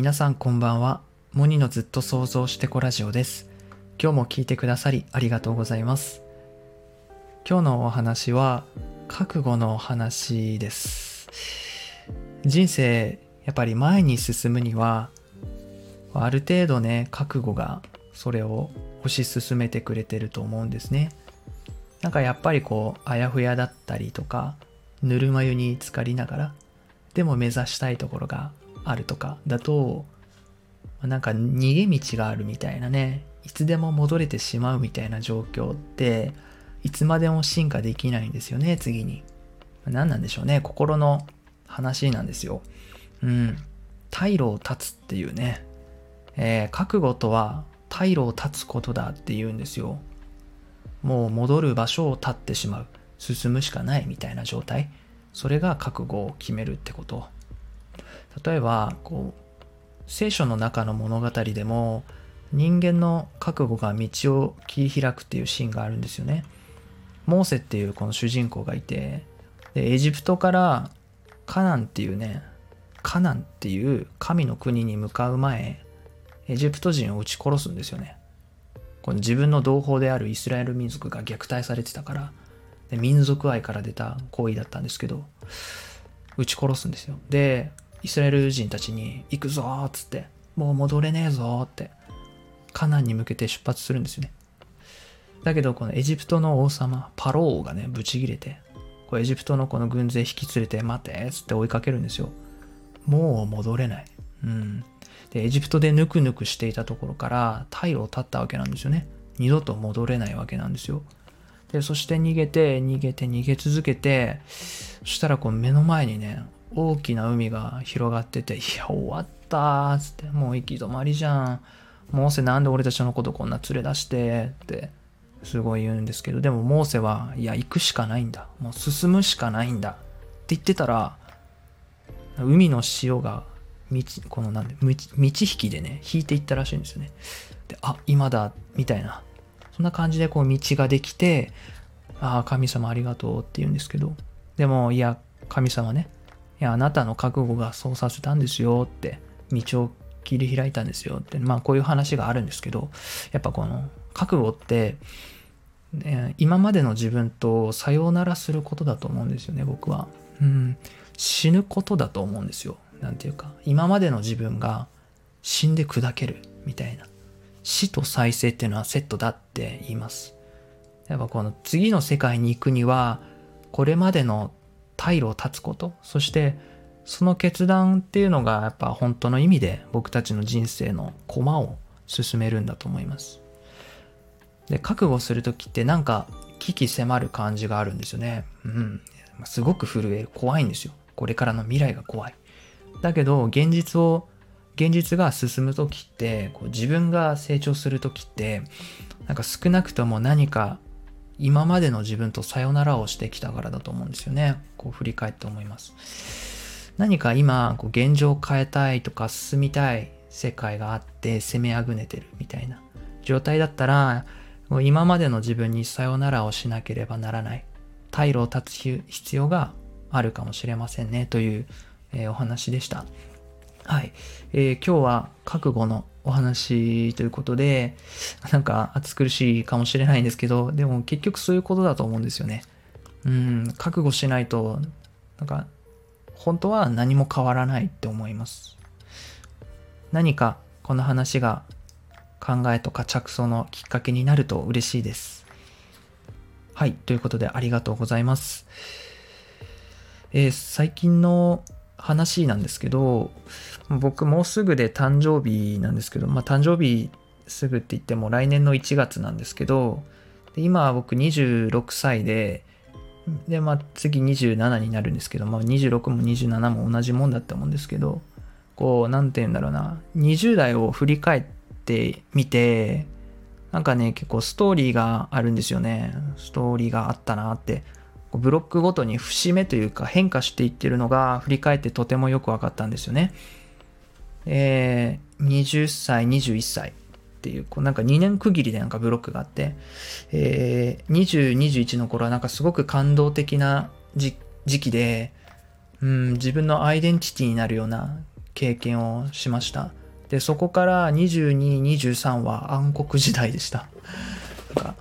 皆さんこんばんは。モニのずっと想像してこラジオです。今日も聞いてくださりありがとうございます。今日のお話は覚悟の話です。人生、やっぱり前に進むには、ある程度ね、覚悟がそれを推し進めてくれてると思うんですね。なんかやっぱりこう、あやふやだったりとか、ぬるま湯に浸かりながら、でも目指したいところがあるとかだと、なんか逃げ道があるみたいなね、いつでも戻れてしまうみたいな状況って、いつまでも進化できないんですよね、次に。何なんでしょうね、心の話なんですよ。うん。退路を断つっていうね、えー覚悟とは退路を断つことだって言うんですよ。もう戻る場所を立ってしまう。進むしかないみたいな状態。それが覚悟を決めるってこと。例えば、こう、聖書の中の物語でも、人間の覚悟が道を切り開くっていうシーンがあるんですよね。モーセっていうこの主人公がいて、でエジプトからカナンっていうね、カナンっていう神の国に向かう前、エジプト人を撃ち殺すんですよね。この自分の同胞であるイスラエル民族が虐待されてたから、で民族愛から出た行為だったんですけど、撃ち殺すんですよ。で、イスラエル人たちに行くぞーっつって、もう戻れねえぞーって、カナンに向けて出発するんですよね。だけど、このエジプトの王様、パローがね、ブチギレて、こうエジプトのこの軍勢引き連れて、待てーっつって追いかけるんですよ。もう戻れない。うん。で、エジプトでぬくぬくしていたところから、退路を断ったわけなんですよね。二度と戻れないわけなんですよ。で、そして逃げて、逃げて、逃げ続けて、そしたらこう目の前にね、大きな海が広がってて、いや、終わったーっつって、もう行き止まりじゃん。モーセなんで俺たちのことこんな連れ出してって、すごい言うんですけど、でもモーセは、いや、行くしかないんだ。もう進むしかないんだ。って言ってたら、海の潮が道、このなんで、道引きでね、引いていったらしいんですよね。で、あ、今だ、みたいな。そんな感じでこう道ができて、ああ、神様ありがとうって言うんですけど、でも、いや、神様ね、いや、あなたの覚悟がそうさせたんですよって、道を切り開いたんですよって、まあこういう話があるんですけど、やっぱこの覚悟って、ね今までの自分とさようならすることだと思うんですよね、僕は。うん、死ぬことだと思うんですよ。なんていうか、今までの自分が死んで砕けるみたいな。死と再生っていうのはセットだって言います。やっぱこの次の世界に行くには、これまでの退路を断つこと、そしてその決断っていうのがやっぱ本当の意味で僕たちの人生の駒を進めるんだと思います。で、覚悟するときってなんか危機迫る感じがあるんですよね。うん。すごく震える。怖いんですよ。これからの未来が怖い。だけど、現実を、現実が進むときって、こう自分が成長するときって、なんか少なくとも何か今までの自分とさよならをしてきたからだと思うんですよね。こう振り返って思います。何か今、こう現状を変えたいとか進みたい世界があって攻めあぐねてるみたいな状態だったら、もう今までの自分にさよならをしなければならない。退路を断つ必要があるかもしれませんねという、えーお話でした。はい、えー今日は覚悟のお話ということで、なんか暑苦しいかもしれないんですけど、でも結局そういうことだと思うんですよね。うん、覚悟しないと、なんか本当は何も変わらないって思います。何かこの話が考えとか着想のきっかけになると嬉しいです。はい、ということでありがとうございます。えー最近の話なんですけど、僕もうすぐで誕生日なんですけど、まあ誕生日すぐって言っても来年の1月なんですけど、で今は僕26歳で、で、まあ次27になるんですけど、まあ26も27も同じもんだったもんですけど、こう、なんて言うんだろうな、20代を振り返ってみて、なんかね、結構ストーリーがあるんですよね。ストーリーがあったなって。ブロックごとに節目というか変化していってるのが振り返ってとてもよく分かったんですよね。えー、20歳、21歳っていう、こうなんか2年区切りでなんかブロックがあって、えー、20、21の頃はなんかすごく感動的な時時期で、うん、自分のアイデンティティになるような経験をしましたでそこから2223は暗黒時代でしたなんか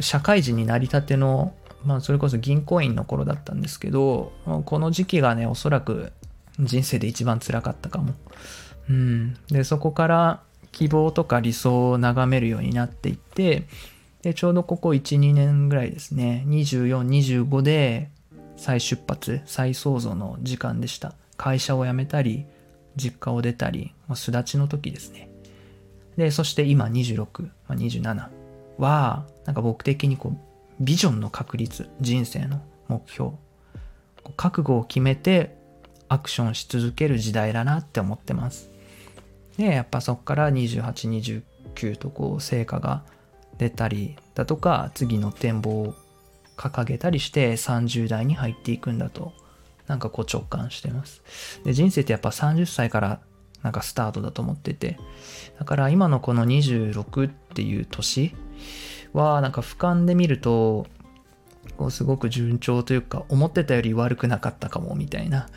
社会人になりたてのまあそれこそ銀行員の頃だったんですけどこの時期がねおそらく人生で一番辛かったかも。うん。でそこから希望とか理想を眺めるようになっていってでちょうどここ12年ぐらいですね2425で再出発再創造の時間でした。会社を辞めたり実家を出たり巣立ちの時ですね。でそして今26ま27はなんか僕的にこうビジョンの確立人生の目標。覚悟を決めてアクションし続ける時代だなって思ってます。でやっぱそこから2829とこう成果が出たりだとか次の展望を掲げたりして30代に入っていくんだとなんかこう直感してます。で人生ってやっぱ30歳からなんかスタートだと思っててだから今のこの26っていう年はなんか俯瞰で見るとこうすごく順調というか思ってたより悪くなかったかもみたいな。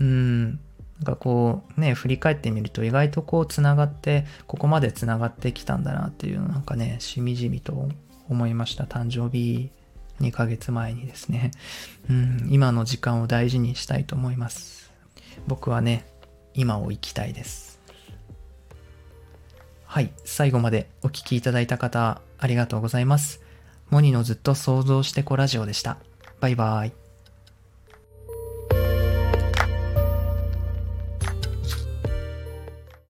うん。なんかこうね振り返ってみると意外とこうつながってここまでつながってきたんだなっていうのなんかねしみじみと思いました。誕生日2ヶ月前にですね、うん、今の時間を大事にしたいと思います。僕はね今を生きたいです。はい最後までお聴きいただいた方ありがとうございます。モニのずっと想像してこラジオでした。バイバーイ。